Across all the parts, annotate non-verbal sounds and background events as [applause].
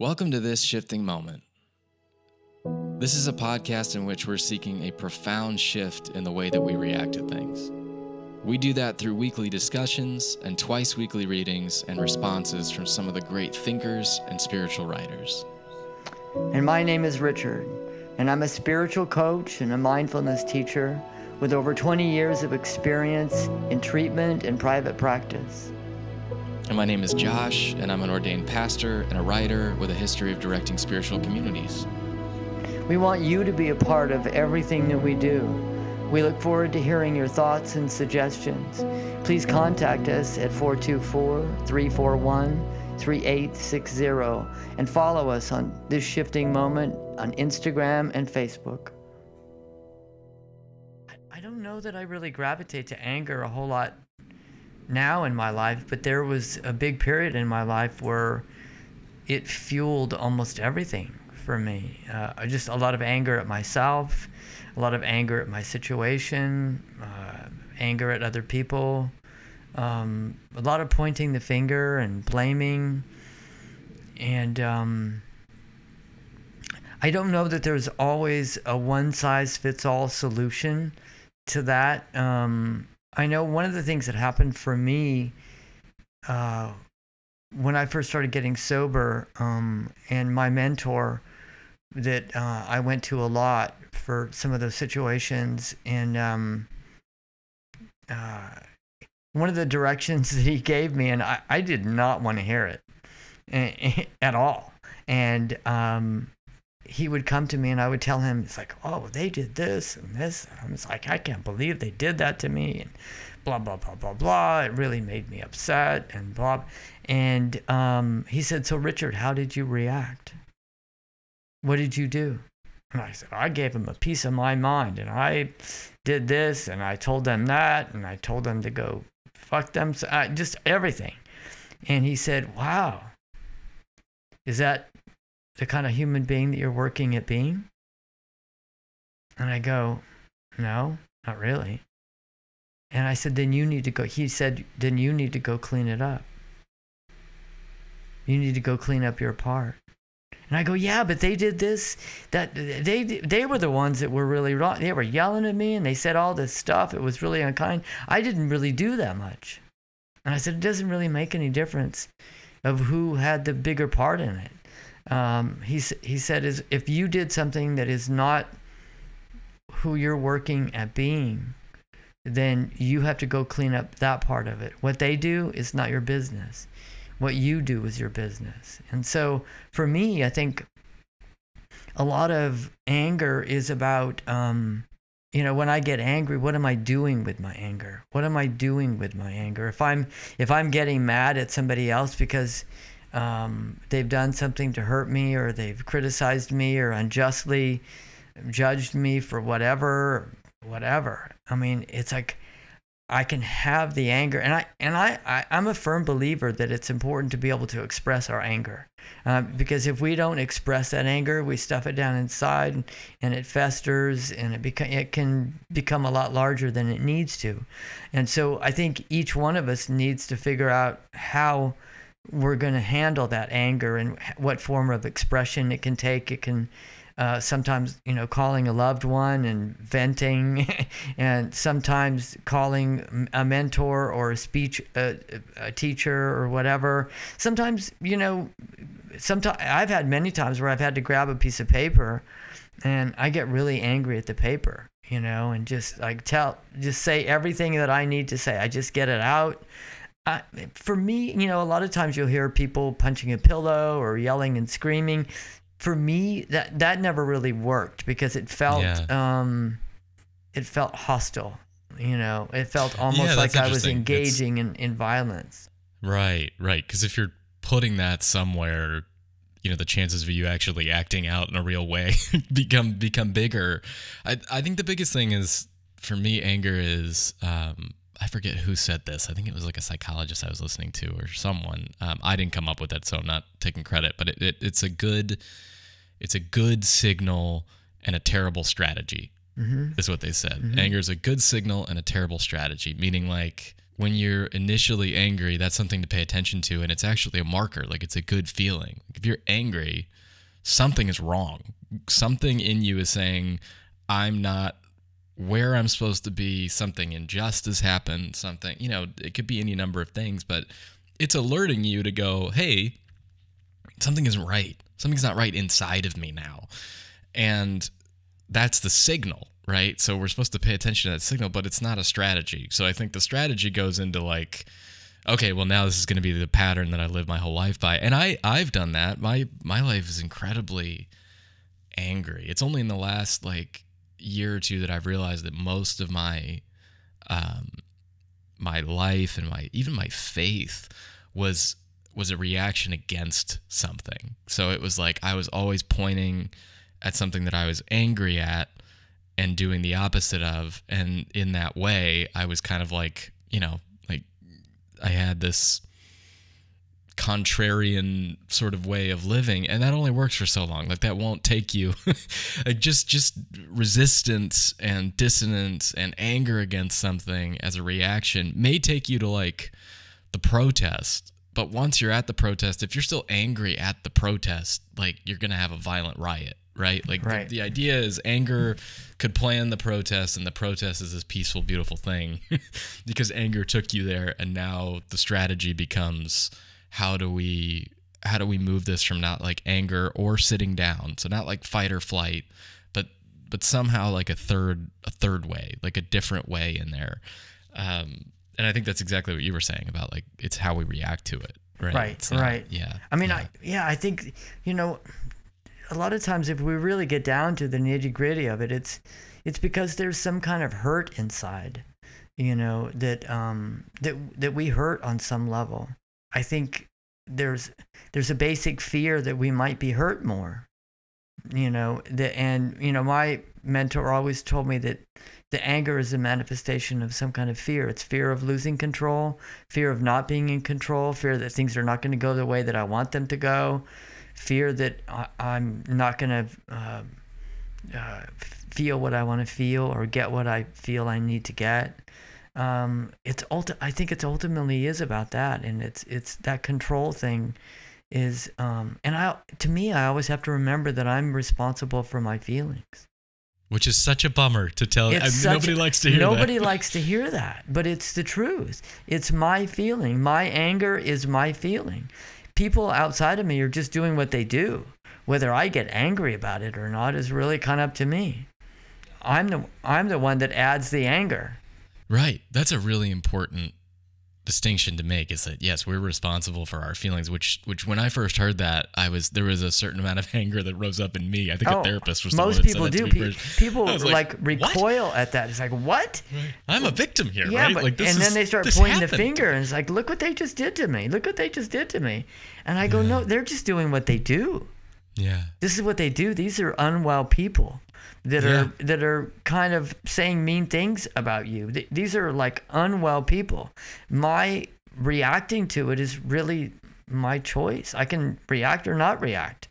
Welcome to this shifting moment. This is a podcast in which we're seeking a profound shift in the way that we react to things. We do that through weekly discussions and twice weekly readings and responses from some of the great thinkers and spiritual writers. And my name is Richard, and I'm a spiritual coach and a mindfulness teacher with over 20 years of experience in treatment and private practice. And my name is Josh, and I'm an ordained pastor and a writer with a history of directing spiritual communities. We want you to be a part of everything that we do. We look forward to hearing your thoughts and suggestions. Please contact us at 424 341 3860 and follow us on This Shifting Moment on Instagram and Facebook. I don't know that I really gravitate to anger a whole lot now in my life, but there was a big period in my life where it fueled almost everything for me. Uh, just a lot of anger at myself, a lot of anger at my situation, uh, anger at other people, um, a lot of pointing the finger and blaming. And um, I don't know that there's always a one size fits all solution to that. Um, I know one of the things that happened for me uh, when I first started getting sober, um, and my mentor that uh, I went to a lot for some of those situations, and um, uh, one of the directions [laughs] that he gave me, and I, I did not want to hear it [laughs] at all. And um, he would come to me and I would tell him, it's like, oh, they did this and this. And I was like, I can't believe they did that to me. And blah, blah, blah, blah, blah. It really made me upset and blah. And um, he said, so Richard, how did you react? What did you do? And I said, I gave him a piece of my mind and I did this and I told them that and I told them to go fuck them. So just everything. And he said, wow, is that the kind of human being that you're working at being? And I go, no, not really. And I said, then you need to go. He said, then you need to go clean it up. You need to go clean up your part. And I go, yeah, but they did this. That they they were the ones that were really wrong. They were yelling at me and they said all this stuff. It was really unkind. I didn't really do that much. And I said, it doesn't really make any difference of who had the bigger part in it um, he, he said is if you did something that is not who you're working at being then you have to go clean up that part of it. What they do is not your business. What you do is your business. And so for me i think a lot of anger is about um, you know when i get angry what am i doing with my anger? What am i doing with my anger? If i'm if i'm getting mad at somebody else because um, they've done something to hurt me or they've criticized me or unjustly judged me for whatever whatever. I mean it's like i can have the anger and i and i, I am a firm believer that it's important to be able to express our anger. Uh, because if we don't express that anger we stuff it down inside and, and it festers and it become it can become a lot larger than it needs to. And so i think each one of us needs to figure out how we're going to handle that anger and what form of expression it can take. It can uh, sometimes, you know, calling a loved one and venting, [laughs] and sometimes calling a mentor or a speech a, a teacher or whatever. Sometimes, you know, sometimes I've had many times where I've had to grab a piece of paper, and I get really angry at the paper, you know, and just like tell, just say everything that I need to say. I just get it out for me, you know, a lot of times you'll hear people punching a pillow or yelling and screaming. For me, that that never really worked because it felt yeah. um, it felt hostile. You know, it felt almost yeah, like I was engaging in, in violence. Right, right. Because if you're putting that somewhere, you know, the chances of you actually acting out in a real way [laughs] become become bigger. I I think the biggest thing is for me, anger is um, I forget who said this. I think it was like a psychologist I was listening to or someone. Um, I didn't come up with it, so I'm not taking credit. But it, it, it's a good, it's a good signal and a terrible strategy. Mm-hmm. Is what they said. Mm-hmm. Anger is a good signal and a terrible strategy. Meaning, like when you're initially angry, that's something to pay attention to, and it's actually a marker. Like it's a good feeling. If you're angry, something is wrong. Something in you is saying, I'm not where I'm supposed to be. Something unjust has happened. Something, you know, it could be any number of things, but it's alerting you to go, hey, something isn't right. Something's not right inside of me now. And that's the signal, right? So we're supposed to pay attention to that signal, but it's not a strategy. So I think the strategy goes into like, okay, well now this is going to be the pattern that I live my whole life by. And I I've done that. My my life is incredibly angry. It's only in the last like year or two that I've realized that most of my um my life and my even my faith was was a reaction against something. So it was like I was always pointing at something that I was angry at and doing the opposite of and in that way I was kind of like, you know, like I had this contrarian sort of way of living and that only works for so long. Like that won't take you [laughs] like just just resistance and dissonance and anger against something as a reaction may take you to like the protest. But once you're at the protest if you're still angry at the protest like you're gonna have a violent riot right? Like Right. The, the idea is anger could plan the protest and the protest is this peaceful beautiful thing [laughs] because anger took you there and now the strategy becomes how do we how do we move this from not like anger or sitting down so not like fight or flight but but somehow like a third a third way like a different way in there um and i think that's exactly what you were saying about like it's how we react to it right Right, not- right. yeah I mean, yeah. I yeah, I think you know, a lot of times if we really get down to the nitty gritty of it, it's it's because there's some kind of hurt inside, you know, that um that that we hurt on some level. I think there's there's a basic fear that we might be hurt more, you know. That and you know, my mentor always told me that the anger is a manifestation of some kind of fear. It's fear of losing control, fear of not being in control, fear that things are not going to go the way that I want them to go, fear that I, I'm not going to uh, uh, feel what I want to feel or get what I feel I need to get. Um, it's ulti- I think it's ultimately is about that, and it's it's that control thing is um, and I to me I always have to remember that I'm responsible for my feelings. which is such a bummer to tell I mean, nobody likes to hear Nobody that Nobody likes to hear that, but it's the truth. It's my feeling. My anger is my feeling. People outside of me are just doing what they do. Whether I get angry about it or not is really kind of up to me. I'm the I'm the one that adds the anger. Right. That's a really important distinction to make is that yes, we're responsible for our feelings, which which when I first heard that, I was there was a certain amount of [laughs] anger that rose up in me. I think a oh, therapist was the Oh, most one that said people that do. Pe- people was like, recoil at that. It's like what? I'm a victim here, Yeah, right? but like this and then they start pointing the finger and it's like, look what they just did to me. Look what they just did to me. And I go, no, they're just doing what they do. Yeah. This is what they do. These are unwell people that Yeah. are that are kind of saying mean things about you. Th- These are like unwell people. My reacting to it is really my choice. I can react or not react.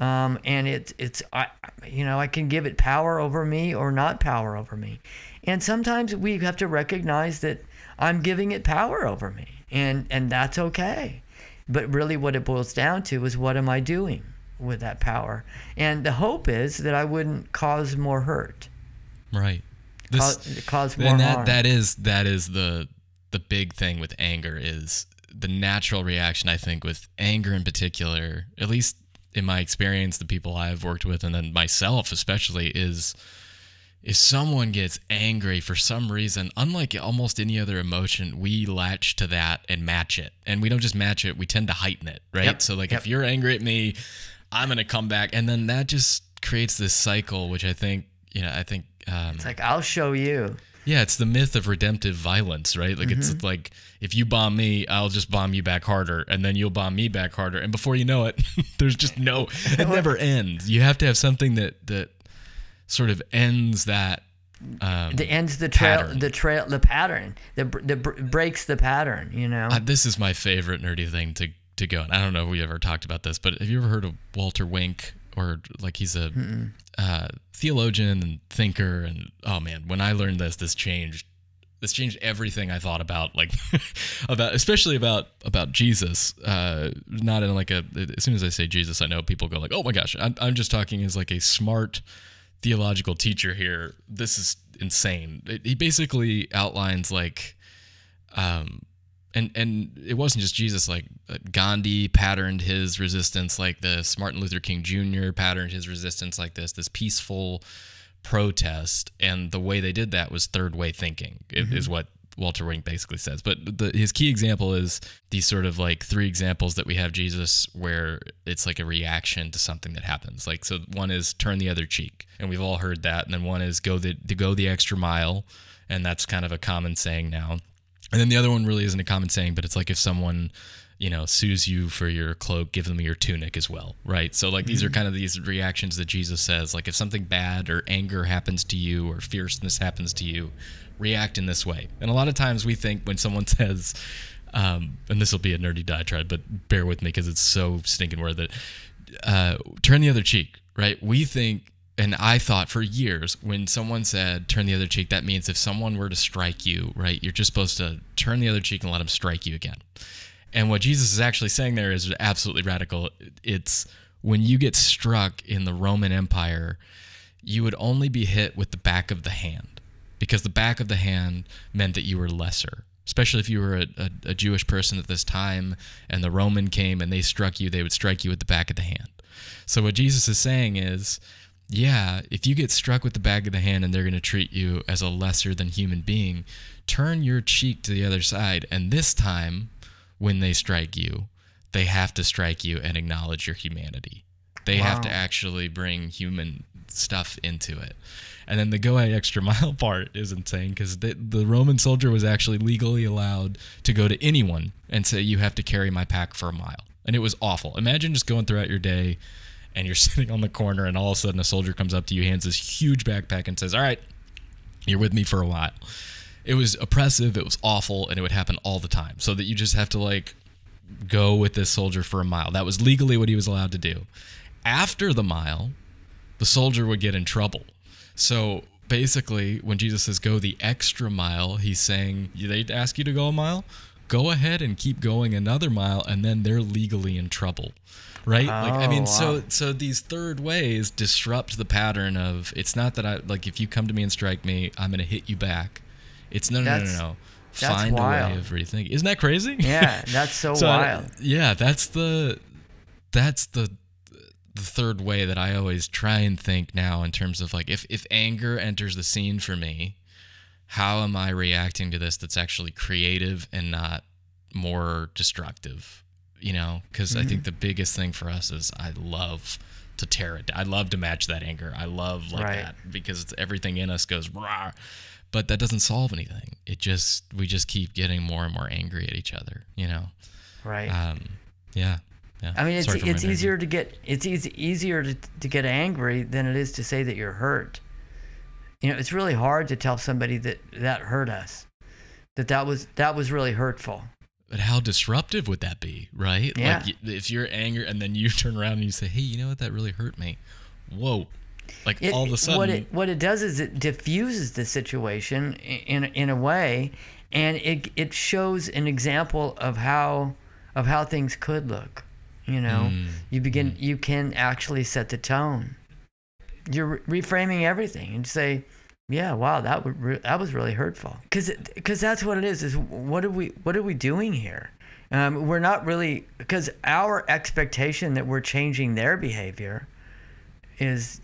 Um, and it's it's I you know I can give it power over me or not power over me, and sometimes we have to recognize that I'm giving it power over me, and and that's okay. But really, what it boils down to is what am I doing with that power? And the hope is that I wouldn't cause more hurt, Right. This cause, cause more and that harm. that is that is the the big thing with anger is the natural reaction I think with anger in particular, at least in my experience, the people I've worked with and then myself especially is if someone gets angry for some reason, unlike almost any other emotion, we latch to that and match it. And we don't just match it, we tend to heighten it, right? Yep, So like yep. if you're angry at me, I'm going to come back and then that just creates this cycle which I think, you know, I think um it's like I'll show you. yeah, it's the myth of redemptive violence, right? Like Mm-hmm. it's like if you bomb me, I'll just bomb you back harder, and then you'll bomb me back harder, and before you know it, [laughs] there's just no, it [laughs] never ends. You have to have something that that sort of ends that. Um, The ends the trail, Pattern. the trail, the pattern that br- br- breaks the pattern. You know. uh, this is my favorite nerdy thing to to go. And I don't know if we ever talked about this, but have you ever heard of Walter Wink? Or like he's a uh, theologian and thinker, and oh man, when I learned this, this changed this changed everything I thought about, like [laughs] about especially about about Jesus. Uh, not in like a. As soon as I say Jesus, I know people go like, "Oh my gosh!" I'm, I'm just talking as like a smart theological teacher here. This is insane. It, he basically outlines like, um, and and it wasn't just Jesus. Like uh, Gandhi patterned his resistance like this. Martin Luther King Jr. patterned his resistance like this. This peaceful protest, and the way they did that was third way thinking. Mm-hmm. Is what Walter Wink basically says. But the, his key example is these sort of like three examples that we have Jesus where it's like a reaction to something that happens. Like so, one is turn the other cheek, and we've all heard that. And then one is go the to go the extra mile, and that's kind of a common saying now. And then the other one really isn't a common saying, but it's like if someone you know sues you for your cloak give them your tunic as well right so like these are mm-hmm. kind of these reactions that jesus says like if something bad or anger happens to you or fierceness happens to you react in this way. And a lot of times we think when someone [laughs] says, um, and this will be a nerdy diatribe, but bear with me because it's so stinking worth it. Uh, turn the other cheek, right? We think, and I thought for years when someone said turn the other cheek, that means if someone were to strike you, right, you're just supposed to turn the other cheek and let them strike you again. And what Jesus is actually saying there is absolutely radical. It's when you get struck in the Roman Empire, you would only be hit with the back of the hand because the back of the hand meant that you were lesser especially if you were a, a, a, Jewish person at this time and the Roman came and they struck you, they would strike you with the back of the hand. So, what Jesus is saying is, yeah, if you get struck with the back of the hand and they're going to treat you as a lesser than human being, turn your cheek to the other side. And this time, when they strike you, they have to strike you and acknowledge your humanity. They wow. have to actually bring human stuff into it. And then the go a extra [laughs] mile part is insane because the, the Roman soldier was actually legally allowed to go to anyone and say, You have to carry my pack for a mile. And it was awful. Imagine just going throughout your day and you're [laughs] sitting on the corner and all of a sudden a soldier comes up to you, hands this huge backpack, and says, All right, you're with me for a while. It was oppressive, it was awful, and it would happen all the time. So that you just have to like go with this soldier for a mile. That was legally what he was allowed to do. After the mile, the soldier would get in trouble so basically, when Jesus says go the extra mile, he's saying they'd ask you to go a mile, go ahead and keep going another mile, and then they're legally in trouble. Right? Oh, like I oh, mean, oh, wow. so so these third ways disrupt the pattern of it's not that I like if you come to me and strike me, I'm gonna hit you back. It's no no no no no. Find wild. a way of rethinking. Isn't that crazy? Yeah, [laughs] that's so, so wild. yeah, that's the that's the the third way that I always try and think now in terms of like if if anger enters the scene for me, how am I reacting to this that's actually creative and not more destructive? You know, because mm-hmm. I think mm-hmm. the biggest thing for us is I love to tear it. I love to match that anger. I love like right. that because everything in us goes rah. But that doesn't solve anything. It just we just keep getting more and more angry at each other. You know. Right. Um, yeah. Yeah. I mean, it's it's easier to get it's easy, easier to, to get angry than it is to say that you're hurt. You know, it's really hard to tell somebody that that hurt us, that that was that was really hurtful. But how disruptive would that be, right? Yeah. Like if you're angry and then you [laughs] turn around and you say, "Hey, you know what? That really hurt me." Whoa. Like it, all of a sudden, what it what it does is it diffuses the situation in in a way, and it it shows an example of how of how things could look. You know, mm. you begin, mm. you can actually set the tone. You're re- reframing everything and say, yeah, wow, that would re- that was really hurtful. Because because that's what it is. Is what are we what are we doing here? Um, we're not really because our expectation that we're changing their behavior is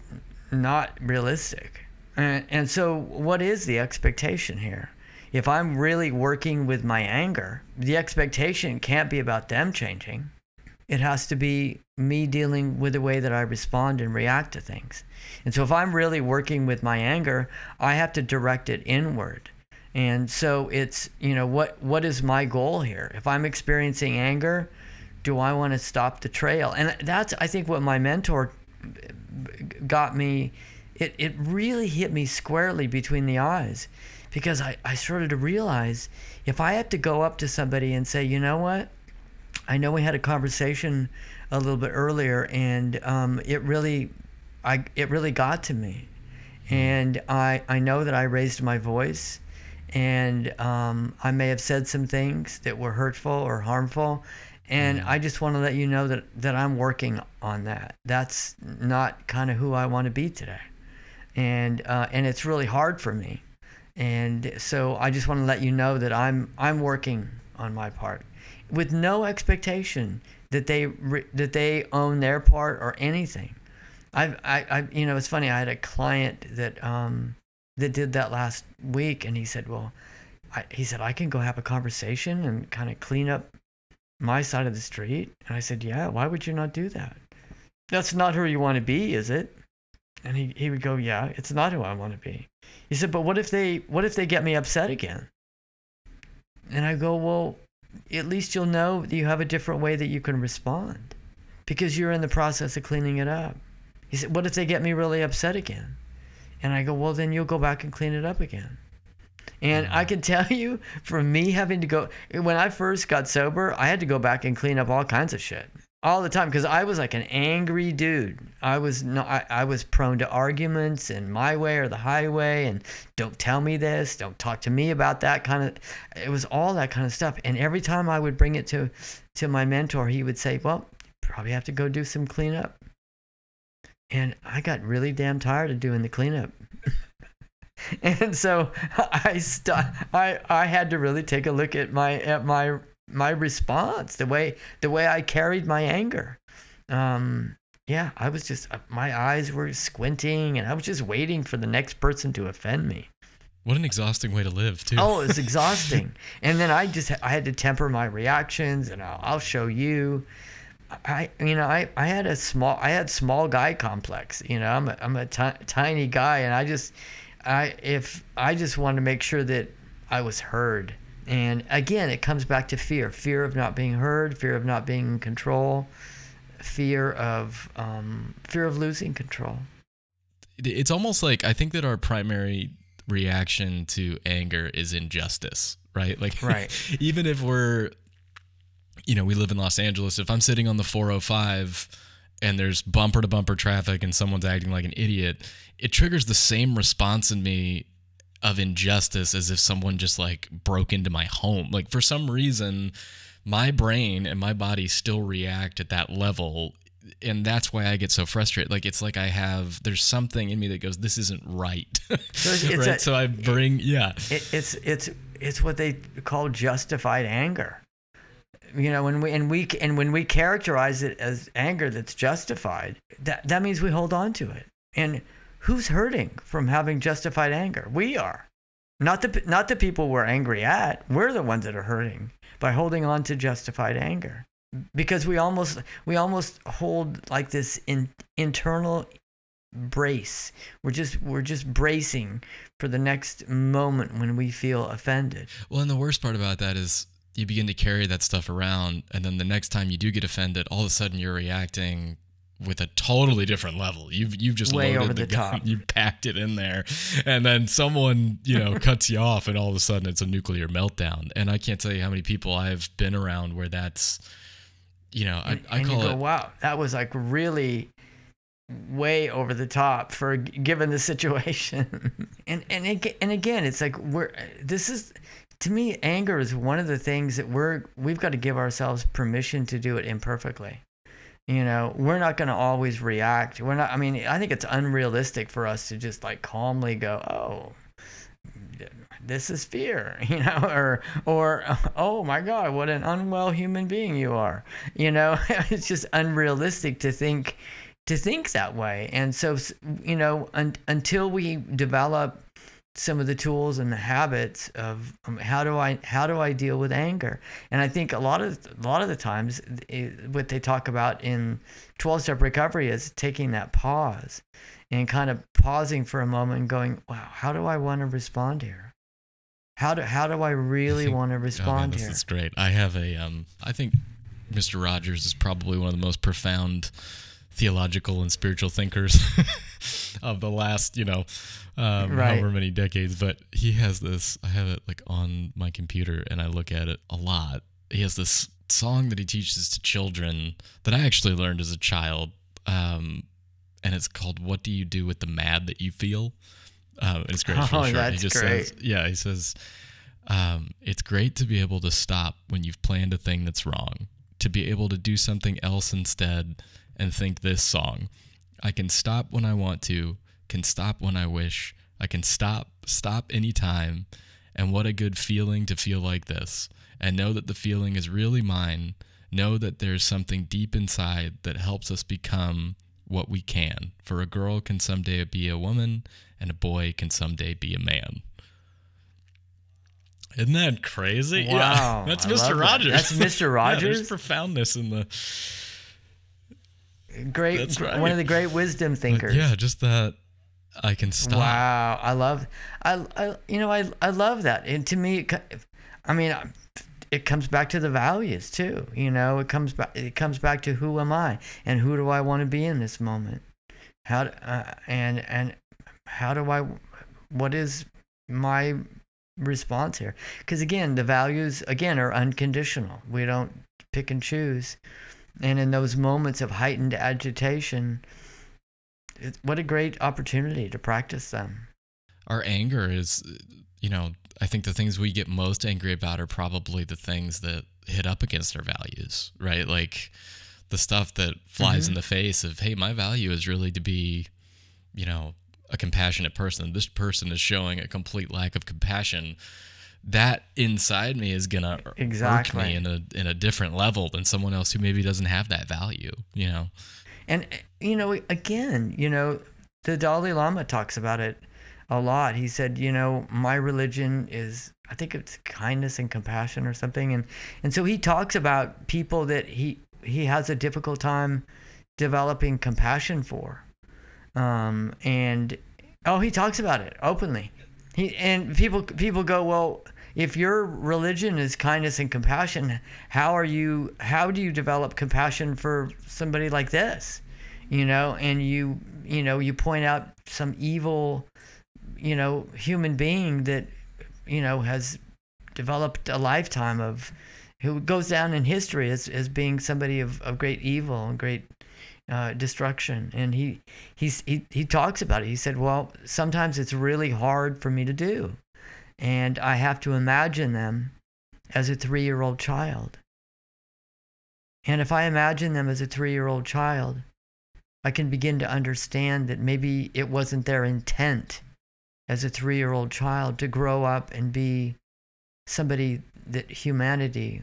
not realistic. And, and so, what is the expectation here? If I'm really working with my anger, the expectation can't be about them changing. It has to be me dealing with the way that I respond and react to things. And so if I'm really working with my anger, I have to direct it inward. And so it's, you know, what what is my goal here? If I'm experiencing anger, do I want to stop the trail? And that's I think what my mentor got me it, it really hit me squarely between the eyes because I, I started to realize if I have to go up to somebody and say, you know what? I know we had a conversation a little bit earlier, and um, it really, I it really got to me, and I I know that I raised my voice, and um, I may have said some things that were hurtful or harmful. And I just want to let you know that, that I'm working on that. That's not kind of who I want to be today. And, uh, and it's really hard for me. And so I just want to let you know that I'm, I'm working on my part with no expectation that they, re- that they own their part or anything. I, I, I, you know, it's funny. I had a client that, um, that did that last week, and he said, "Well, I, he said I can go have a conversation and kind of clean up my side of the street." And I said, "Yeah, why would you not do that? That's not who you want to be, is it?" And he, he would go, "Yeah, it's not who I want to be." He said, "But what if they what if they get me upset again?" And I go, "Well, at least you'll know that you have a different way that you can respond because you're in the process of cleaning it up." He said, "What if they get me really upset again?" And I go, well, then you'll go back and clean it up again. And I can tell [laughs] you, from me having to go, when I first got sober, I had to go back and clean up all kinds of shit all the time because I was like an angry dude. I was not, I, I was prone to arguments and my way or the highway and don't tell me this, don't talk to me about that kind of. It was all that kind of stuff. And every time I would bring it to to my mentor, he would say, "Well, probably have to go do some cleanup." and I got really damn tired of doing the cleanup. [laughs] and so [laughs] I, st- I I had to really take a look at my at my my response, the way the way I carried my anger. Um, yeah, I was just my eyes were squinting, and I was just waiting for the next person to offend me. What an exhausting way to live, too. Oh, it's [laughs] exhausting. and then I just I had to temper my reactions, and I'll, I'll show you. I you know I, I had a small I had small guy complex you know I'm a, I'm a t- tiny guy and I just I if I just wanted to make sure that I was heard and again it comes back to fear. Fear of not being heard fear of not being in control fear of um, fear of losing control. It's almost like I think that our primary reaction to anger is injustice right? Like right. [laughs] even if we're you know, we live in Los Angeles. If I'm sitting on the 405 and there's bumper to bumper traffic and someone's acting like an idiot, it triggers the same response in me of injustice as if someone just like broke into my home. Like for some reason, my brain and my body still react at that level. And that's why I get so frustrated. Like it's like I have there's something in me that goes, "This isn't right." So, it's, [laughs] right? A, so I bring, yeah. It, it's it's it's what they call justified anger you know when we and we and when we characterize it as anger that's justified that that means we hold on to it and who's hurting from having justified anger? We are. Not the not the people we're angry at. We're the ones that are hurting by holding on to justified anger. Because we almost we almost hold like this in, internal brace. We're just we're just bracing for the next moment when we feel offended. Well and the worst part about that is you begin to carry that stuff around and then the next time you do get offended all of a sudden you're reacting with a totally different level you've you've just Way loaded the, the gun top. [laughs] you packed it in there and then someone you know [laughs] cuts you off and all of a sudden it's a nuclear meltdown and i can't tell you how many people i've been around where that's you know and, i, I and call you go, it wow that was like really way over the top for given the situation [laughs] and and it, and again it's like we're this is to me, anger is one of the things that we're we've got to give ourselves permission to do it imperfectly. You know, we're not going to always react. We're not. I mean, I think it's unrealistic for us to just like calmly go, "Oh, this is fear," [laughs] you know, or or "Oh my God, what an unwell human being you are." You know, [laughs] it's just unrealistic to think to think that way. And so, you know, un- until we develop some of the tools and the habits of um, how do I how do I deal with anger? And I think a lot of a lot of the times it, what they talk about in 12 step recovery is taking that pause and kind of pausing for a moment and going, "Wow, how do I want to respond here? How do how do I really I want to respond oh man, this here?" is great. I have a um I think Mr. Rogers is probably one of the most profound theological and spiritual thinkers [laughs] of the last, you know, um, right. however many decades. But he has this. I have it like on my computer, and I look at it a lot. He has this song that he teaches to children that I actually learned as a child, um, and it's called "What Do You Do with the Mad That You Feel." Um, it's great. [laughs] Oh, he that's just great. says, yeah, he says, um, it's great to be able to stop when you've planned a thing that's wrong, to be able to do something else instead and think this song. I can stop when I want to, can stop when I wish. I can stop, stop anytime. And what a good feeling to feel like this and know that the feeling is really mine. Know that there's something deep inside that helps us become what we can. For a girl can someday be a woman, and a boy can someday be a man. Isn't that crazy? [laughs] Wow, Yeah, [laughs] that's I Mr. love that. Rogers. That's Mr. [laughs] Yeah, Rogers? there's profoundness in the. Great, right. one of the great wisdom thinkers. Yeah, just that I can stop. Wow, I love, I, I, you know, I, I love that. And to me, I mean, it comes back to the values too. You know, it comes back, it comes back to who am I and who do I want to be in this moment. How uh, and and how do I, what is my response here? Because again, the values again are unconditional. We don't pick and choose. And in those moments of heightened agitation, it, what a great opportunity to practice them. Our anger is, you know, I think the things we get most angry about are probably the things that hit up against our values, right? Like the stuff that flies in mm-hmm. the face of, hey, my value is really to be, you know, a compassionate person. This person is showing a complete lack of compassion. That inside me is gonna irk Exactly. me in a in a different level than someone else who maybe doesn't have that value. You know, And you know, again, you know, the Dalai Lama talks about it a lot. He said, you know, my religion is I think it's kindness and compassion or something and and so he talks about people that he he has a difficult time developing compassion for. Um and oh, he talks about it openly. He and people people go, "Well, if your religion is kindness and compassion, how are you how do you develop compassion for somebody like this?" You know, and you you know, you point out some evil, you know, human being that you know has developed a lifetime of who goes down in history as, as being somebody of, of great evil and great uh, destruction. And he, he, he talks about it. He said, well, sometimes it's really hard for me to do. And I have to imagine them as a three year old child. And if I imagine them as a three year old child, I can begin to understand that maybe it wasn't their intent as a three year old child to grow up and be somebody that humanity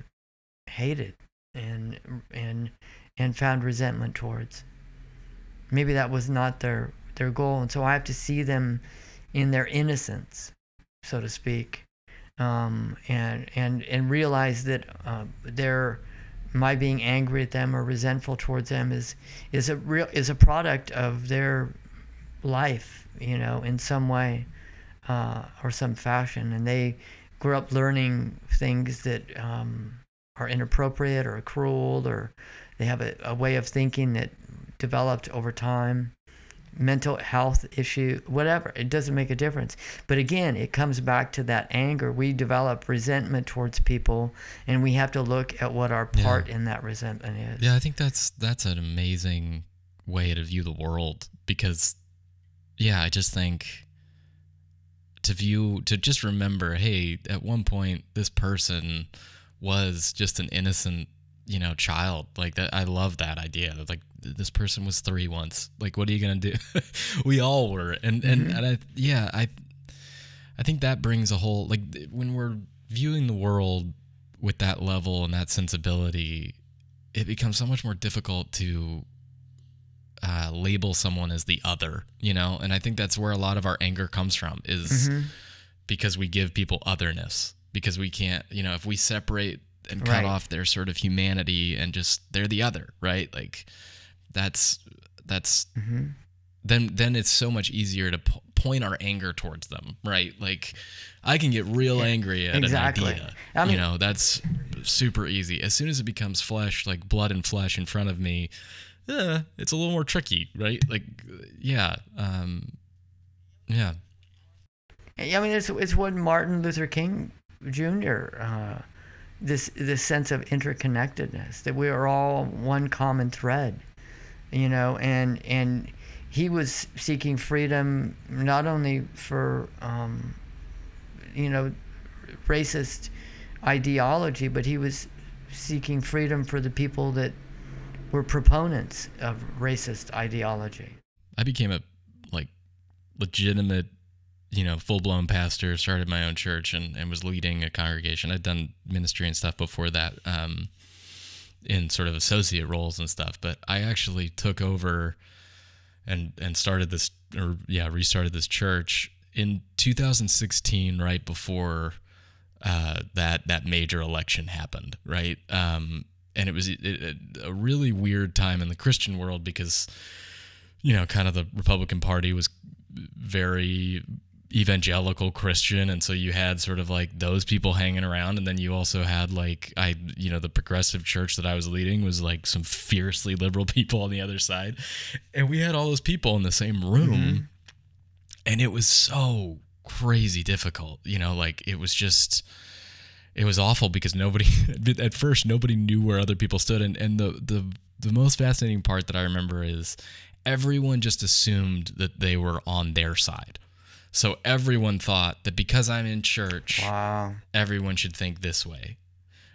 hated and and and found resentment towards. Maybe that was not their their goal, and so I have to see them in their innocence, so to speak, um, and and and realize that uh, their my being angry at them or resentful towards them is is a real is a product of their life, you know, in some way uh, or some fashion, and they grew up learning things that um, are inappropriate or cruel, or they have a, a way of thinking that developed over time, mental health issue, whatever. It doesn't make a difference. But again, it comes back to that anger. We develop resentment towards people, and we have to look at what our Yeah. part in that resentment is. Yeah, I think that's that's an amazing way to view the world because yeah, I just think to view to just remember, hey, at one point this person was just an innocent, you know, child. Like that I love that idea. that, Like this person was 3 once. Like what are you going to do? [laughs] we all were. And and and I yeah, I I think that brings a whole like when we're viewing the world with that level and that sensibility, it becomes so much more difficult to uh, label someone as the other, you know. And I think that's where a lot of our anger comes from, is Mhm. because we give people otherness, because we can't, you know, if we separate and cut Right. off their sort of humanity and just they're the other, right? Like that's that's Mhm. then then it's so much easier to po- point our anger towards them, right? Like I can get real angry at exactly. an idea. I mean- you know, that's super easy. As soon as it becomes flesh, like blood and flesh in front of me, eh, it's a little more tricky, right? Like, yeah, um, yeah, I mean, it's it's what Martin Luther King Jr. Uh, this this sense of interconnectedness that we are all one common thread, you know, and and he was seeking freedom not only for um, you know racist ideology, but he was seeking freedom for the people that were proponents of racist ideology. I became a like legitimate, you know, full blown pastor, started my own church and, and was leading a congregation. I'd done ministry and stuff before that, um, in sort of associate roles and stuff, but I actually took over and and started this or yeah, restarted this church in 2016, right before uh, that that major election happened, right? Um, and it was a really weird time in the Christian world because you know, kind of the Republican Party was very evangelical Christian, and so you had sort of like those people hanging around, and then you also had like I, you know, the progressive church that I was leading was like some fiercely liberal [laughs] people on the other side, and we had all those people in the same room, mm-hmm. and it was so crazy difficult, you know, like it was just it was awful because nobody [laughs] at first nobody knew where other people stood and and the the the most fascinating part that I remember is everyone just assumed that they were on their side. So everyone thought that because I'm in church, wow. everyone should think this way.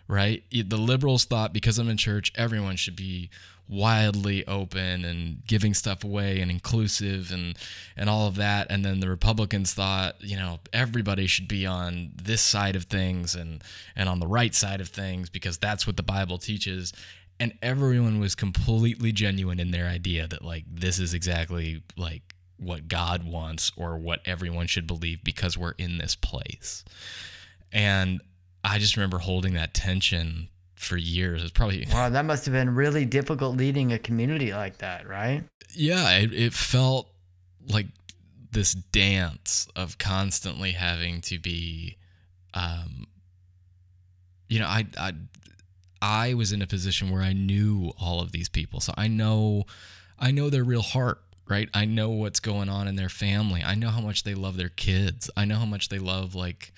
Right? The liberals thought because I'm in church, everyone should be wildly open and giving stuff away and inclusive and and all of that and then the republicans thought you know everybody should be on this side of things and and on the right side of things because that's what the bible teaches and everyone was completely genuine in their idea that like this is exactly like what god wants or what everyone should believe because we're in this place and i just remember holding that tension for years. It's probably [laughs] wow. That must have been really difficult leading a community like that, right? Yeah, it, it felt like this dance of constantly having to be, um, you know, I I I was in a position where I knew all of these people, so I know I know their real heart. Right, I know what's going on in their family. I know how much they love their kids. I know how much they love like,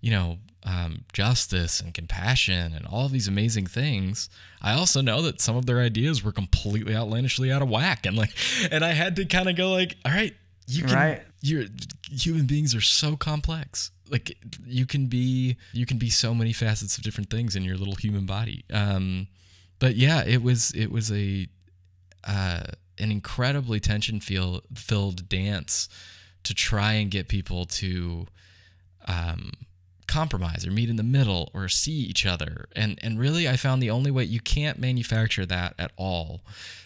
you know, um, justice and compassion and all these amazing things. I also know that some of their ideas were completely outlandishly out of whack, and like, and I had to kind of go like, all right, you can, right. you're human beings are so complex. Like you can be, you can be so many facets of different things in your little human body. Um, but yeah, it was, it was a, uh, an incredibly tension feel filled dance to try and get people to, um, compromise or meet in the middle or see each other. And and really I found the only way you can't manufacture that at all.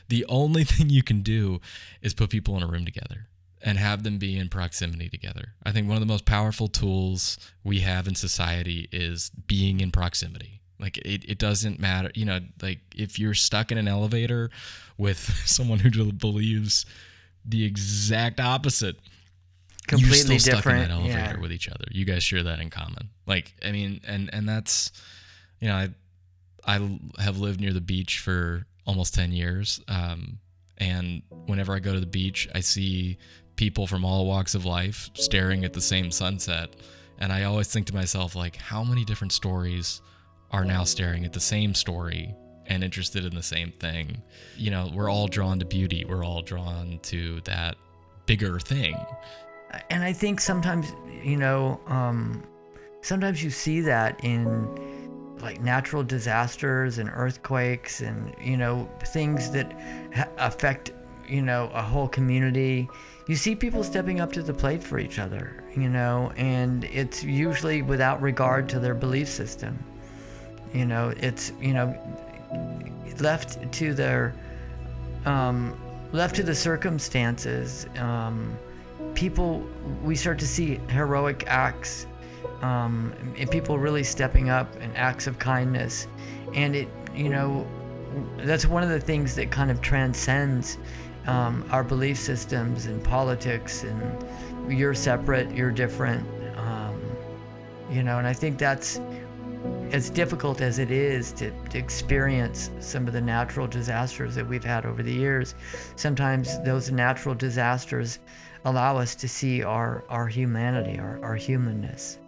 The only [laughs] thing you can do is put people in a room together and have them be in proximity together. I think one of the most powerful tools we have in society is being in proximity. Like it, it doesn't matter, you know, like if you're stuck in an elevator with [laughs] someone who believes the exact opposite, completely You're still different. Stuck in that elevator yeah. with each other. You guys share that in common. Like, I mean, and and that's, you know, I I have lived near the beach for almost ten years, um, and whenever I go to the beach, I see people from all walks of life staring at the same sunset, and I always think to myself, like, how many different stories are now staring at the same story and interested in the same thing. You know, we're all drawn to beauty. We're all drawn to that bigger thing and I think sometimes, you know, um, sometimes you see that in like natural disasters and earthquakes and, you know, things that ha- affect, you know, a whole community. You see people stepping up to the plate for each other, you know, and it's usually without regard to their belief system. You know, it's, you know, left to their, um, left to the circumstances. Um, people, we start to see heroic acts um, and people really stepping up and acts of kindness. And it, you know, that's one of the things that kind of transcends um, our belief systems and politics and you're separate, you're different. Um, you know, and I think that's as difficult as it is to, to, experience some of the natural disasters that we've had over the years. Sometimes those natural disasters allow us to see our, our humanity, our, our humanness.